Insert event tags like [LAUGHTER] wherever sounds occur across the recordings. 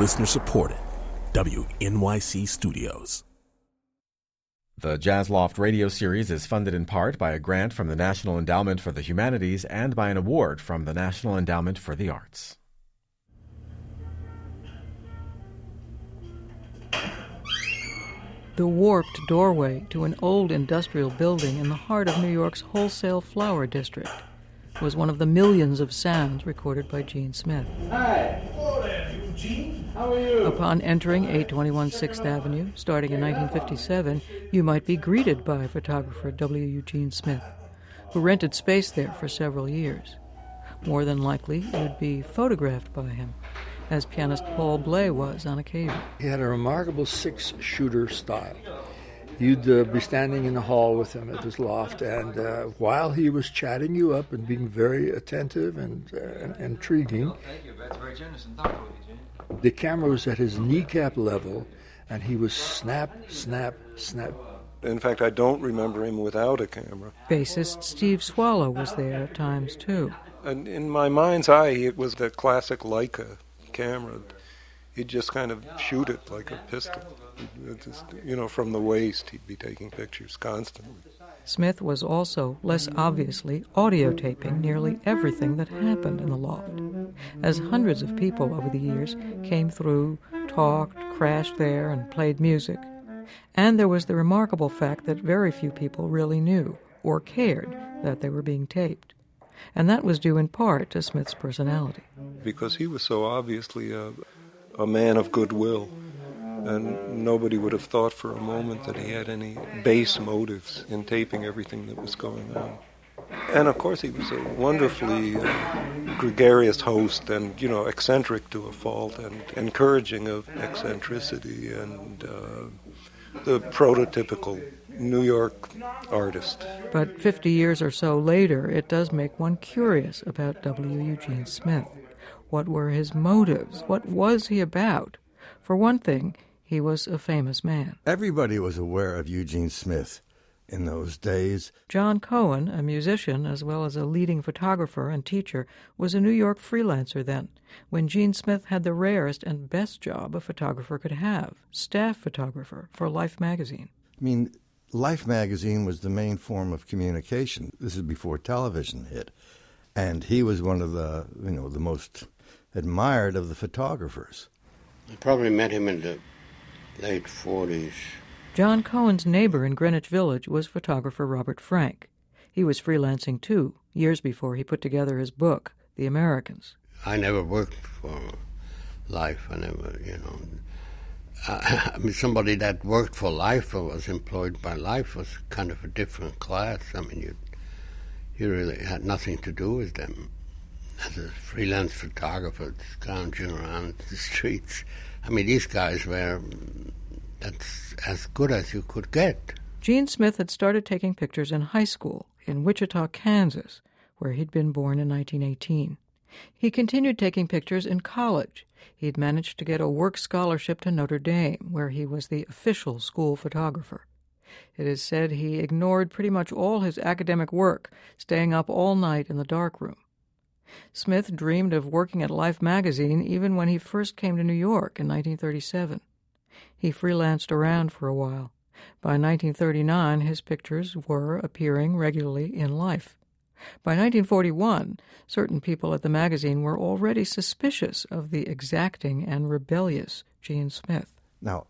Listener supported. WNYC Studios. The Jazz Loft radio series is funded in part by a grant from the National Endowment for the Humanities and by an award from the National Endowment for the Arts. The warped doorway to an old industrial building in the heart of New York's wholesale flower district was one of the millions of sounds recorded by Gene Smith. Hi. Hello there, Eugene. How are you? Upon entering 821 6th Avenue, starting in 1957, you might be greeted by photographer W. Eugene Smith, who rented space there for several years. More than likely, you'd be photographed by him, as pianist Paul Bley was on occasion. He had a remarkable six shooter style. You'd uh, be standing in the hall with him at his loft, and uh, while he was chatting you up and being very attentive and, uh, and intriguing, the camera was at his kneecap level, and he was snap, snap, snap. In fact, I don't remember him without a camera. Bassist Steve Swallow was there at times too. And in my mind's eye, it was the classic Leica camera. He'd just kind of shoot it like a pistol. Just, you know, from the waist, he'd be taking pictures constantly. Smith was also, less obviously, audio taping nearly everything that happened in the loft. As hundreds of people over the years came through, talked, crashed there, and played music. And there was the remarkable fact that very few people really knew or cared that they were being taped. And that was due in part to Smith's personality. Because he was so obviously a, a man of goodwill and nobody would have thought for a moment that he had any base motives in taping everything that was going on. And of course, he was a wonderfully uh, gregarious host and, you know, eccentric to a fault and encouraging of eccentricity and uh, the prototypical New York artist. But 50 years or so later, it does make one curious about W. Eugene Smith. What were his motives? What was he about? For one thing, he was a famous man. Everybody was aware of Eugene Smith in those days. John Cohen, a musician as well as a leading photographer and teacher, was a New York freelancer then, when Gene Smith had the rarest and best job a photographer could have staff photographer for Life magazine. I mean, Life magazine was the main form of communication. This is before television hit. And he was one of the, you know, the most admired of the photographers. I probably met him in the late 40s. John Cohen's neighbor in Greenwich Village was photographer Robert Frank. He was freelancing too, years before he put together his book, The Americans. I never worked for Life. I never, you know. I, [LAUGHS] I mean, somebody that worked for Life or was employed by Life was kind of a different class. I mean, you, you really had nothing to do with them. As a freelance photographer, scrounging around the [LAUGHS] streets. I mean, these guys were that's as good as you could get. Gene Smith had started taking pictures in high school in Wichita, Kansas, where he'd been born in 1918. He continued taking pictures in college. He'd managed to get a work scholarship to Notre Dame, where he was the official school photographer. It is said he ignored pretty much all his academic work, staying up all night in the darkroom. Smith dreamed of working at Life magazine even when he first came to New York in 1937. He freelanced around for a while. By 1939, his pictures were appearing regularly in Life. By 1941, certain people at the magazine were already suspicious of the exacting and rebellious Gene Smith. Now,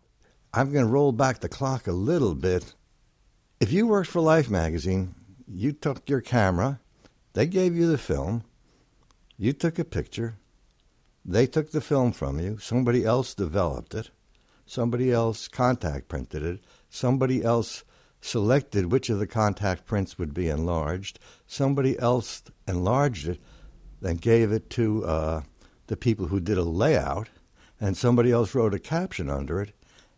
I'm going to roll back the clock a little bit. If you worked for Life magazine, you took your camera, they gave you the film, you took a picture, they took the film from you, somebody else developed it, somebody else contact printed it, somebody else selected which of the contact prints would be enlarged, somebody else enlarged it, then gave it to uh, the people who did a layout, and somebody else wrote a caption under it,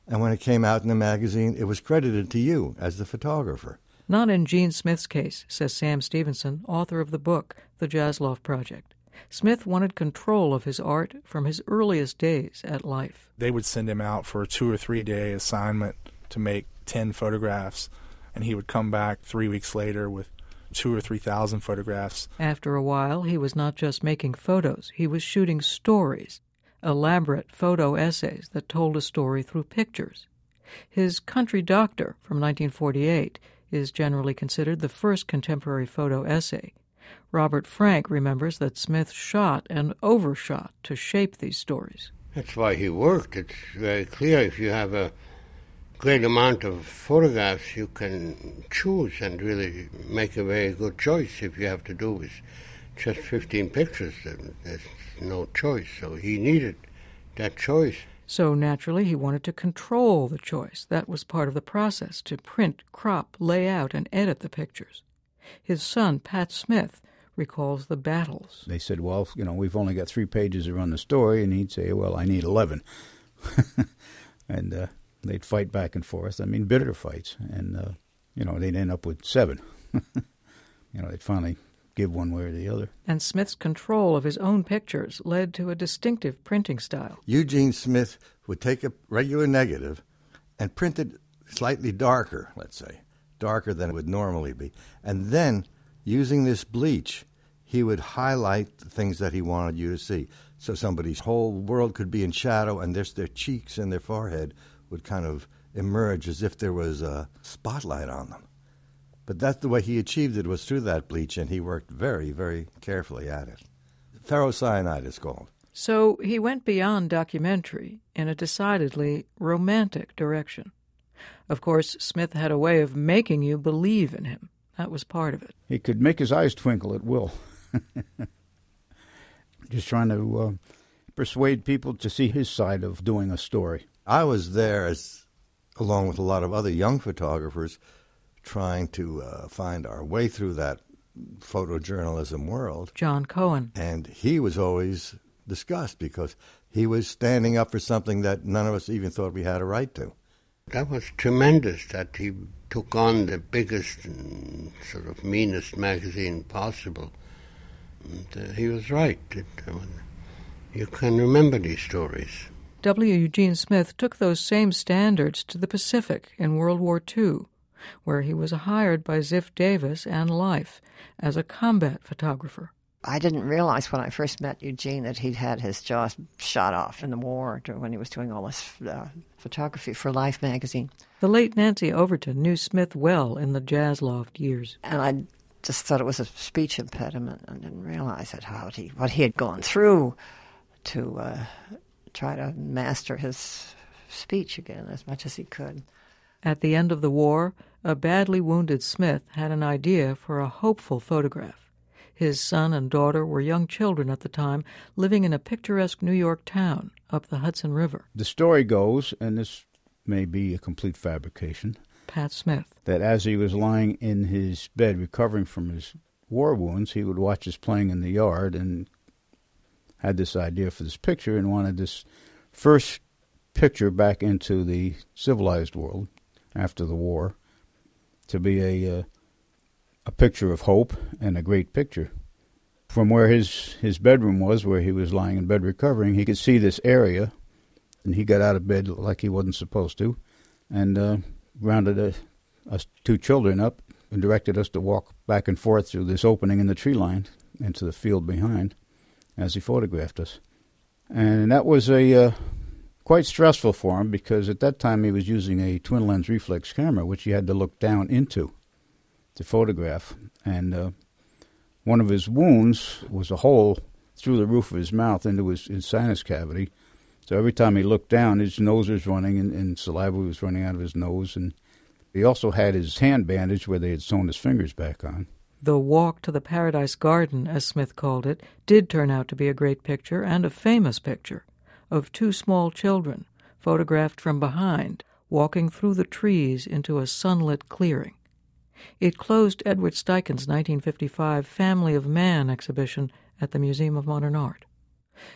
and when it came out in the magazine, it was credited to you as the photographer. Not in Gene Smith's case, says Sam Stephenson, author of the book, The Jazz Loft Project. Smith wanted control of his art from his earliest days at Life. They would send him out for a two or three day assignment to make 10 photographs, and he would come back three weeks later with two or three thousand photographs. After a while, he was not just making photos, he was shooting stories. elaborate photo essays that told a story through pictures. His Country Doctor from 1948 is generally considered the first contemporary photo essay. Robert Frank remembers that Smith shot and overshot to shape these stories. That's why he worked. It's very clear if you have a great amount of photographs, you can choose and really make a very good choice. If you have to do with just 15 pictures, then there's no choice. So he needed that choice. So naturally, he wanted to control the choice. That was part of the process to print, crop, lay out, and edit the pictures. His son, Pat Smith, recalls the battles. They said, Well, you know, we've only got three pages to run the story, and he'd say, Well, I need 11. [LAUGHS] and uh, they'd fight back and forth. I mean, bitter fights. And, uh, you know, they'd end up with seven. [LAUGHS] you know, they'd finally give one way or the other. And Smith's control of his own pictures led to a distinctive printing style. Eugene Smith would take a regular negative and print it slightly darker, let's say, darker than it would normally be. And then, using this bleach, he would highlight the things that he wanted you to see. So somebody's whole world could be in shadow, and just their cheeks and their forehead would kind of emerge as if there was a spotlight on them. But that's the way he achieved it was through that bleach, and he worked very, very carefully at it. Ferricyanide is called. So he went beyond documentary in a decidedly romantic direction. Of course, Smith had a way of making you believe in him. That was part of it. He could make his eyes twinkle at will. [LAUGHS] Just trying to uh, persuade people to see his side of doing a story. I was there as, along with a lot of other young photographers, trying to uh, find our way through that photojournalism world. John Cohen. And he was always discussed because he was standing up for something that none of us even thought we had a right to. That was tremendous that he took on the biggest and sort of meanest magazine possible. And, uh, he was right. It, you can remember these stories. W. Eugene Smith took those same standards to the Pacific in World War II, where he was hired by Ziff Davis and Life as a combat photographer. I didn't realize when I first met Eugene that he'd had his jaw shot off in the war when he was doing all this uh, photography for Life magazine. The late Nancy Overton knew Smith well in the Jazz Loft years. And I just thought it was a speech impediment and didn't realize it, how he, what he had gone through to uh, try to master his speech again as much as he could. At the end of the war, a badly wounded Smith had an idea for a hopeful photograph. His son and daughter were young children at the time, living in a picturesque New York town up the Hudson River. The story goes, and this may be a complete fabrication, Pat Smith, that as he was lying in his bed recovering from his war wounds, he would watch us playing in the yard and had this idea for this picture and wanted this first picture back into the civilized world after the war to be a uh, a picture of hope and a great picture. From where his, his bedroom was, where he was lying in bed recovering, he could see this area, and he got out of bed like he wasn't supposed to, and uh, rounded a, us two children up and directed us to walk back and forth through this opening in the tree line into the field behind as he photographed us. And that was a uh, quite stressful for him because at that time he was using a twin lens reflex camera, which he had to look down into to photograph. And uh, one of his wounds was a hole through the roof of his mouth into his, his sinus cavity. So every time he looked down, his nose was running and, and saliva was running out of his nose. And he also had his hand bandaged where they had sewn his fingers back on. The walk to the Paradise Garden, as Smith called it, did turn out to be a great picture and a famous picture of two small children, photographed from behind, walking through the trees into a sunlit clearing. It closed Edward Steichen's 1955 Family of Man exhibition at the Museum of Modern Art.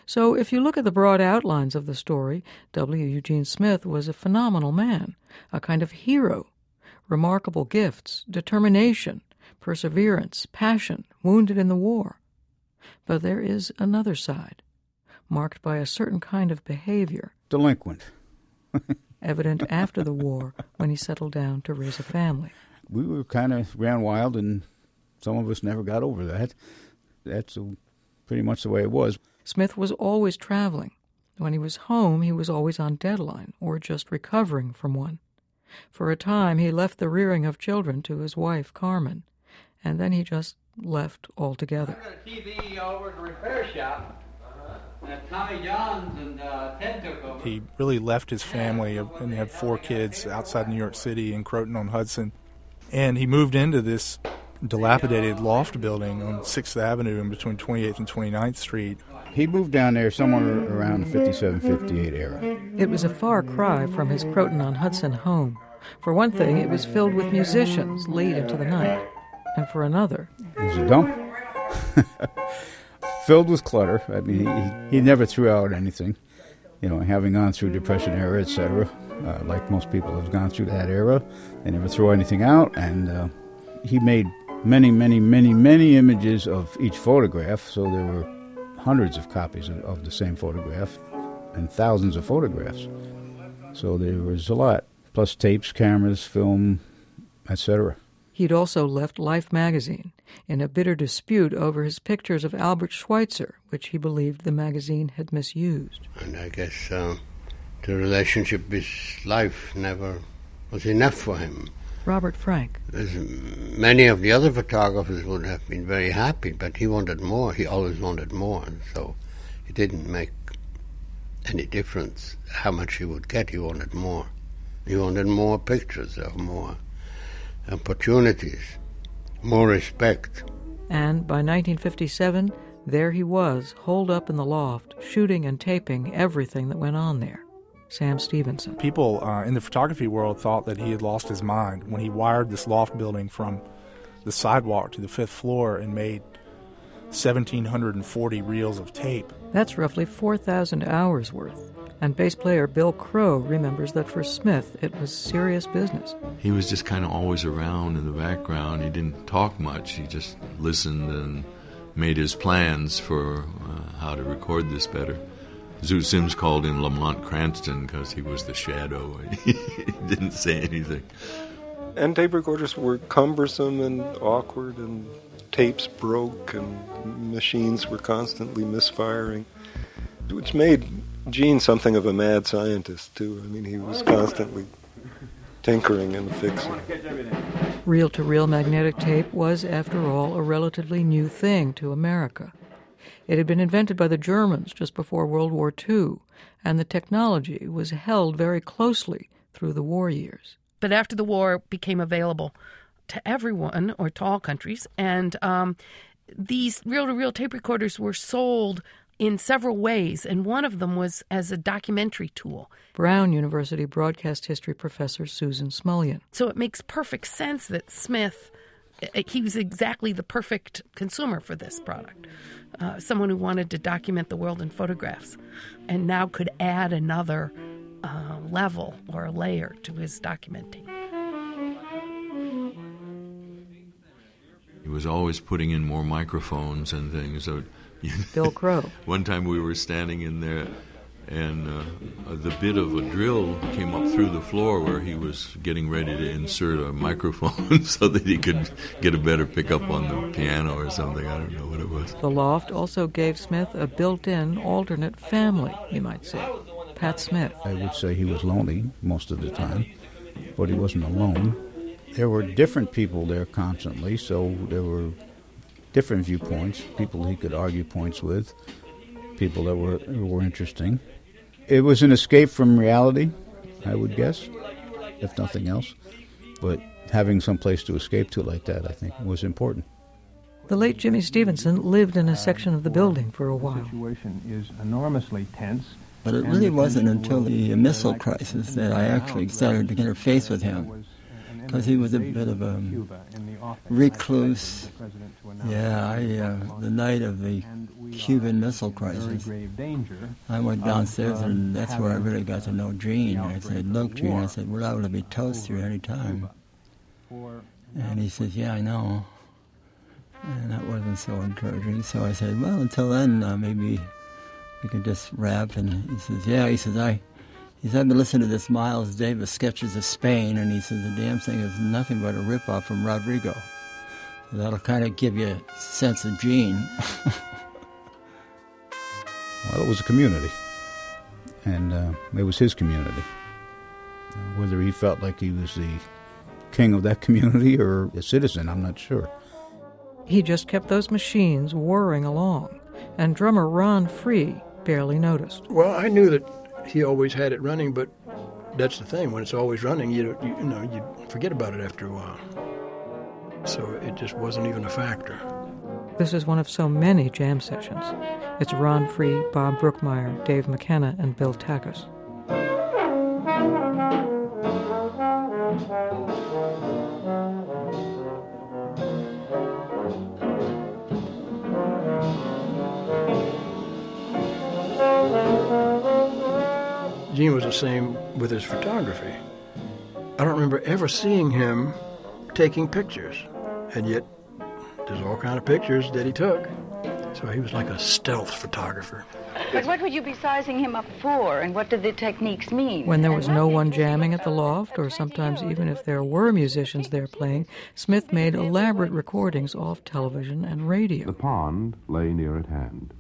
So, if you look at the broad outlines of the story, W. Eugene Smith was a phenomenal man, a kind of hero. Remarkable gifts, determination, perseverance, passion, wounded in the war. But there is another side, marked by a certain kind of behavior. Delinquent. evident after the war when he settled down to raise a family. We were kind of ran wild, and some of us never got over that. That's a, pretty much the way it was. Smith was always traveling. When he was home, he was always on deadline or just recovering from one. For a time, he left the rearing of children to his wife, Carmen, and then he just left altogether. I got a TV over at the repair shop. Uh, Tommy Johns and uh, Ted took over. He really left his family and he had four kids outside New York City in Croton on Hudson. And he moved into this dilapidated loft building on 6th Avenue in between 28th and 29th Street. He moved down there somewhere around the 57, 58 era. It was a far cry from his Croton on Hudson home. For one thing, it was filled with musicians late into the night. And for another, it was a dump. [LAUGHS] filled with clutter. I mean, he, he never threw out anything. You know, having gone through Depression era, etc., uh, like most people have gone through that era, they never throw anything out. And uh, he made many, many, many, many images of each photograph. So there were hundreds of copies of, of the same photograph and thousands of photographs. So there was a lot, plus tapes, cameras, film, etc. He'd also left Life magazine in a bitter dispute over his pictures of Albert Schweitzer, which he believed the magazine had misused. And I guess uh, the relationship with Life never was enough for him. Robert Frank. As many of the other photographers would have been very happy, but he wanted more. He always wanted more, so it didn't make any difference how much he would get. He wanted more. He wanted more pictures of more opportunities, more respect. And by 1957, there he was, holed up in the loft, shooting and taping everything that went on there. Sam Stephenson. People uh, in the photography world thought that he had lost his mind when he wired this loft building from the sidewalk to the fifth floor and made 1,740 reels of tape. That's roughly 4,000 hours worth. And bass player Bill Crow remembers that for Smith it was serious business. He was just kind of always around in the background. He didn't talk much, he just listened and made his plans for uh, how to record this better. Zoot Sims called him Lamont Cranston because he was the shadow. [LAUGHS] he didn't say anything. And tape recorders were cumbersome and awkward, and tapes broke, and machines were constantly misfiring, which made Gene something of a mad scientist, too. I mean, he was constantly tinkering and fixing. Reel to reel magnetic tape was, after all, a relatively new thing to America. It had been invented by the Germans just before World War II, and the technology was held very closely through the war years. But after the war became available to everyone or to all countries, and um, these reel to reel tape recorders were sold in several ways, and one of them was as a documentary tool. Brown University broadcast history professor Susan Smulyan. So it makes perfect sense that Smith, he was exactly the perfect consumer for this product uh, someone who wanted to document the world in photographs and now could add another uh, level or a layer to his documenting. He was always putting in more microphones and things. So, [LAUGHS] Bill Crow. one time we were standing in there and uh, the bit of a drill came up through the floor where he was getting ready to insert a microphone [LAUGHS] so that he could get a better pickup on the piano or something. I don't know what it was. The loft also gave Smith a built in alternate family, you might say. Pat Smith. I would say he was lonely most of the time, but he wasn't alone. There were different people there constantly, so there were different viewpoints, people he could argue points with, people that were, were interesting. It was an escape from reality, I would guess, if nothing else. But having some place to escape to like that, I think, was important. The late Jimmy Stevenson lived in a section of the building for a while. The situation is enormously tense. But it really wasn't until the missile crisis that I actually started to interface with him, because he was a bit of a recluse. Yeah, I, uh, the night of the Cuban Missile Crisis. I went downstairs, and that's where I really got to know Gene. I said, "Look, Gene," I said, "we're liable to be toast here any time." And he says, "Yeah, I know." And that wasn't so encouraging. So I said, "Well, until then, uh, maybe we can just rap." And he says, "Yeah." He says, "I." He said, I've been listening to this Miles Davis sketches of Spain, and he says the damn thing is nothing but a ripoff from Rodrigo. So that'll kind of give you a sense of Gene. [LAUGHS] Well, it was a community. and uh, it was his community. Whether he felt like he was the king of that [LAUGHS] community or a citizen, I'm not sure. He just kept those machines whirring along, and drummer Ron Free barely noticed. Well, I knew that he always had it running, but that's the thing. When it's always running, you, you, you know you forget about it after a while. So it just wasn't even a factor. This is one of so many jam sessions. It's Ron Free, Bob Brookmeyer, Dave McKenna, and Bill Takas. Gene was the same with his photography. I don't remember ever seeing him taking pictures, and yet there's all kind of pictures that he took. So he was like a stealth photographer. But what would you be sizing him up for, and what did the techniques mean? When there was no one jamming at the loft, or sometimes even if there were musicians there playing, Smith made elaborate recordings off television and radio. The pond lay near at hand.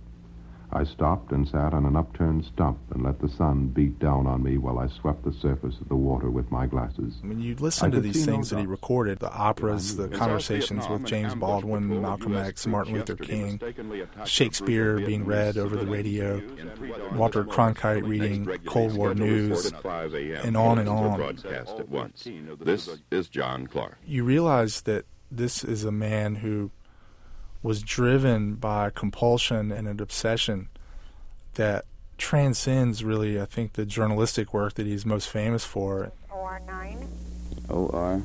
I stopped and sat on an upturned stump and let the sun beat down on me while I swept the surface of the water with my glasses. I mean, you listen I to could these see no things that he recorded the operas, the conversations with James Baldwin, Malcolm X, Martin Luther King, Shakespeare being read over the radio, Walter Cronkite reading Cold War news, and on and on. broadcast at once. This is John Clark. You realize that this is a man who was driven by compulsion and an obsession that transcends really, I think, the journalistic work that he's most famous for. OR 9 OR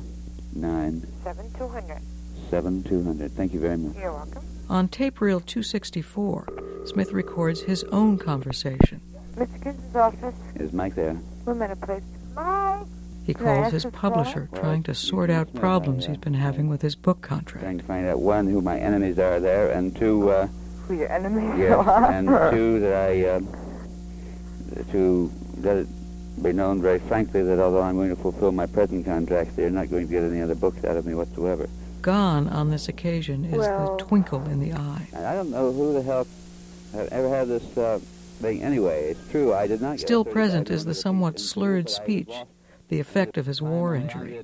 9 7200. 7200. Thank you very much. You're welcome. On tape reel 264, Smith records his own conversation. Mr. Kinson's office. Is Mike there? One minute, please. Mike. He calls his publisher, trying to sort out problems he's been having with his book contract. Trying to find out one, who my enemies are there, and two, uh, Who your enemies yes, [LAUGHS] are. and two, that I, uh, to let it be known very frankly that although I'm going to fulfill my present contracts, they're not going to get any other books out of me whatsoever. Gone on this occasion is Well- the twinkle in the eye. And I don't know who the hell have ever had this uh, thing anyway. It's true, I did not Still certified present is the somewhat slurred speech, lost the effect of his war injury.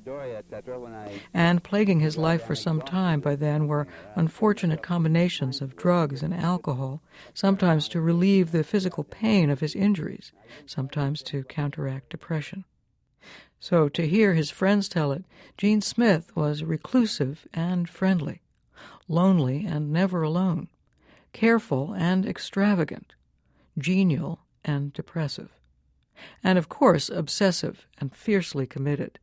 And plaguing his life for some time by then were unfortunate combinations of drugs and alcohol, sometimes to relieve the physical pain of his injuries, sometimes to counteract depression. So, to hear his friends tell it, Gene Smith was reclusive and friendly, lonely and never alone, careful and extravagant, genial and depressive, and of course obsessive and fiercely committed.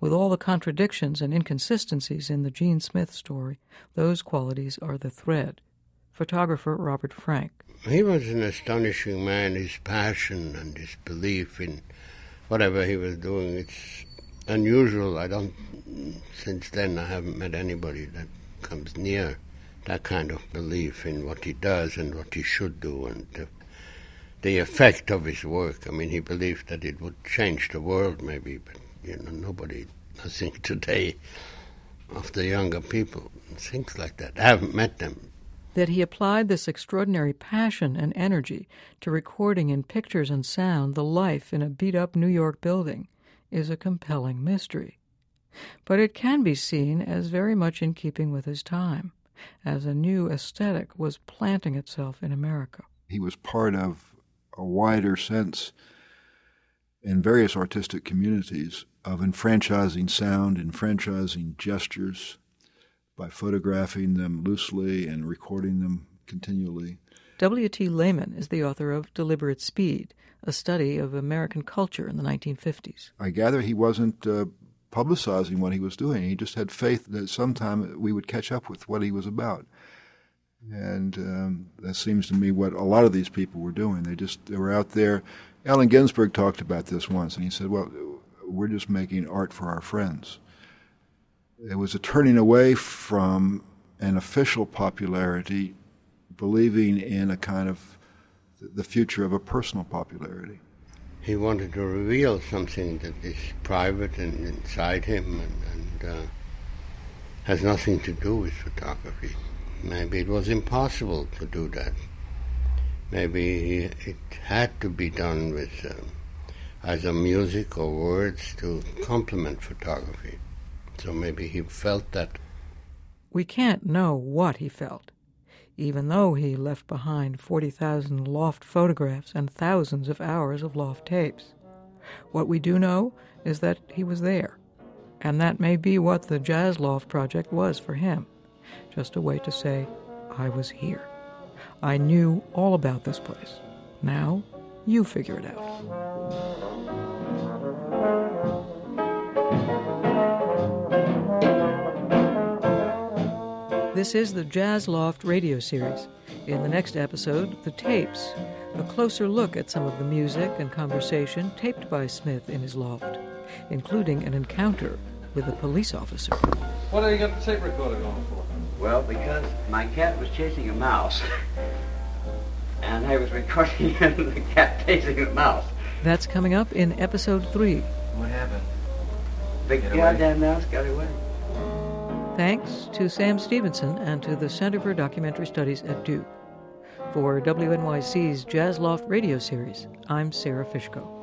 With all the contradictions and inconsistencies in the Gene Smith story, those qualities are the thread. Photographer Robert Frank. He was an astonishing man. His passion and his belief in whatever he was doing, it's unusual. I don't, since then, I haven't met anybody that comes near that kind of belief in what he does and what he should do and the, the effect of his work. I mean, he believed that it would change the world, maybe, but, you know, nobody, I think, [LAUGHS] today of the younger people thinks like that. I haven't met them. That he applied this extraordinary passion and energy to recording in pictures and sound the life in a beat up New York building is a compelling mystery. But it can be seen as very much in keeping with his time, as a new aesthetic was planting itself in America. He was part of a wider sense in various artistic communities of enfranchising sound, enfranchising gestures by photographing them loosely and recording them continually. W.T. Lhamon is the author of Deliberate Speed, a study of American culture in the 1950s. I gather he wasn't uh, publicizing what he was doing. He just had faith that sometime we would catch up with what he was about. And um, that seems to me what a lot of these people were doing. They just they were out there. Allen Ginsberg talked about this once, and he said, "Well, we're just making art for our friends." It was a turning away from an official popularity, believing in a kind of the future of a personal popularity. he wanted to reveal something that is private and inside him and, and uh, has nothing to do with photography. Maybe it was impossible to do that. maybe it had to be done with um, either music or words to complement photography. So maybe he felt that. We can't know what he felt, even though he left behind 40,000 loft photographs and thousands of hours of loft tapes. What we do know is that he was there, and that may be what the Jazz Loft project was for him just a way to say, I was here. I knew all about this place. Now, you figure it out. This is the Jazz Loft radio series. In the next episode, The Tapes, a closer look at some of the music and conversation taped by Smith in his loft, including an encounter with a police officer. What do you got the tape recorder going for? Well, because my cat was chasing a mouse, [LAUGHS] and I was recording [LAUGHS] the cat chasing the mouse. That's coming up in episode three. What happened? The goddamn mouse got away. Thanks to Sam Stephenson and to the Center for Documentary Studies at Duke. For WNYC's Jazz Loft radio series, I'm Sara Fishko.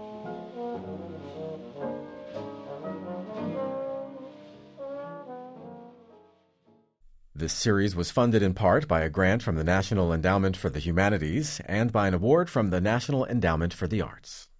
This series was funded in part by a grant from the National Endowment for the Humanities and by an award from the National Endowment for the Arts.